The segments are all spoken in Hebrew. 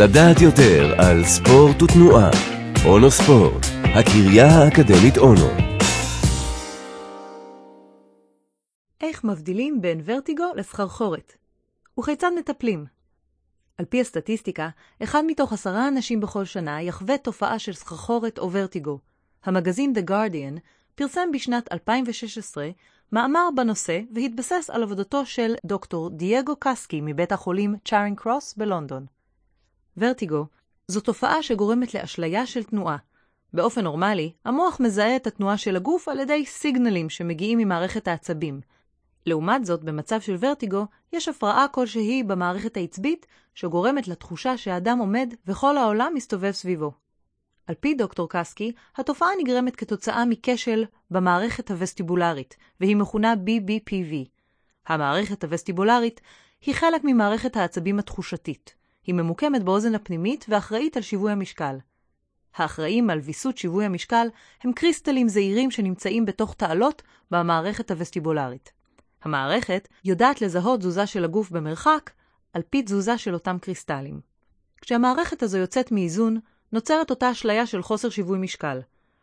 לדעת יותר על ספורט ותנועה. אונו ספורט, הקריה האקדמית אונו. איך מבדילים בין ורטיגו לסחרחורת? וכיצד מטפלים? על פי הסטטיסטיקה, אחד מתוך עשרה אנשים בכל שנה יחווה תופעה של סחרחורת או ורטיגו. המגזין The Guardian פרסם בשנת 2016 מאמר בנושא והתבסס על עבודתו של דוקטור דייגו קסקי מבית החולים צ'ארינג קרוס בלונדון. ורטיגו זו תופעה שגורמת לאשליה של תנועה. באופן נורמלי, המוח מזהה את התנועה של הגוף על ידי סיגנלים שמגיעים ממערכת העצבים. לעומת זאת, במצב של ורטיגו, יש הפרעה כלשהי במערכת העצבית שגורמת לתחושה שהאדם עומד וכל העולם מסתובב סביבו. על פי דוקטור קסקי, התופעה נגרמת כתוצאה מכשל במערכת הווסטיבולרית, והיא מכונה BBPV. המערכת הווסטיבולרית היא חלק ממערכת העצבים התחושתית. היא ממוקמת באוזן הפנימית ואחראית על שיווי המשקל. האחראים על ויסות שיווי המשקל הם קריסטלים זעירים שנמצאים בתוך תעלות במערכת הווסטיבולרית. המערכת יודעת לזהות תזוזה של הגוף במרחק על פי תזוזה של אותם קריסטלים. כשהמערכת הזו יוצאת מאיזון, נוצרת אותה אשליה של חוסר שיווי משקל.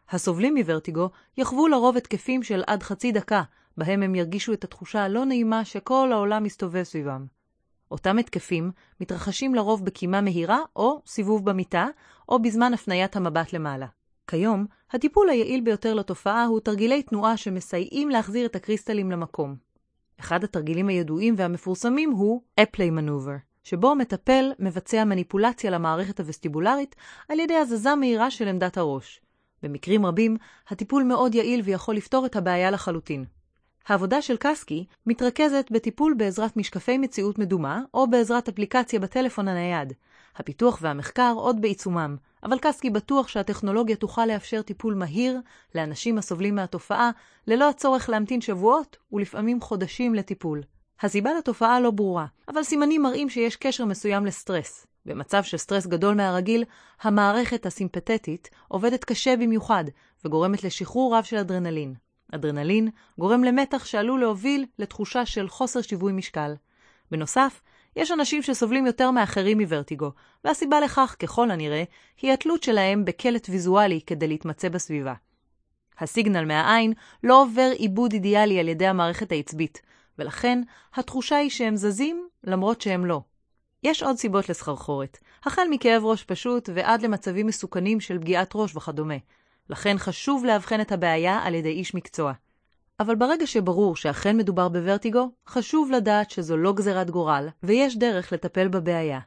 הסובלים מוורטיגו יחוו לרוב התקפים של עד חצי דקה, בהם הם ירגישו את התחושה הלא נעימה שכל העולם מסתובב סביבם. אותם התקפים מתרחשים לרוב בקימה מהירה או סיבוב במיטה, או בזמן הפניית המבט למעלה. כיום, הטיפול היעיל ביותר לתופעה הוא תרגילי תנועה שמסייעים להחזיר את הקריסטלים למקום. אחד התרגילים הידועים והמפורסמים הוא אפלי מנובר, שבו מטפל מבצע מניפולציה למערכת הווסטיבולרית על ידי הזזה מהירה של עמדת הראש. במקרים רבים, הטיפול מאוד יעיל ויכול לפתור את הבעיה לחלוטין. העבודה של קסקי מתרכזת בטיפול בעזרת משקפי מציאות מדומה או בעזרת אפליקציה בטלפון הנייד. הפיתוח והמחקר עוד בעיצומם, אבל קסקי בטוח שהטכנולוגיה תוכל לאפשר טיפול מהיר לאנשים הסובלים מהתופעה, ללא הצורך להמתין שבועות ולפעמים חודשים לטיפול. הסיבה לתופעה לא ברורה, אבל סימנים מראים שיש קשר מסוים לסטרס. במצב של סטרס גדול מהרגיל, המערכת הסימפתטית עובדת קשה במיוחד וגורמת לשחרור רב של אדרנלין. אדרנלין גורם למתח שעלול להוביל לתחושה של חוסר שיווי משקל. בנוסף, יש אנשים שסובלים יותר מאחרים מוורטיגו, והסיבה לכך, ככל הנראה, היא התלות שלהם בקלט ויזואלי כדי להתמצא בסביבה. הסיגנל מהעין לא עובר עיבוד אידיאלי על ידי המערכת העצבית, ולכן התחושה היא שהם זזים למרות שהם לא. יש עוד סיבות לסחרחורת, החל מכאב ראש פשוט ועד למצבים מסוכנים של פגיעת ראש וכדומה. לכן חשוב לאבחן את הבעיה על ידי איש מקצוע. אבל ברגע שברור שאכן מדובר בוורטיגו, חשוב לדעת שזו לא גזירת גורל, ויש דרך לטפל בבעיה.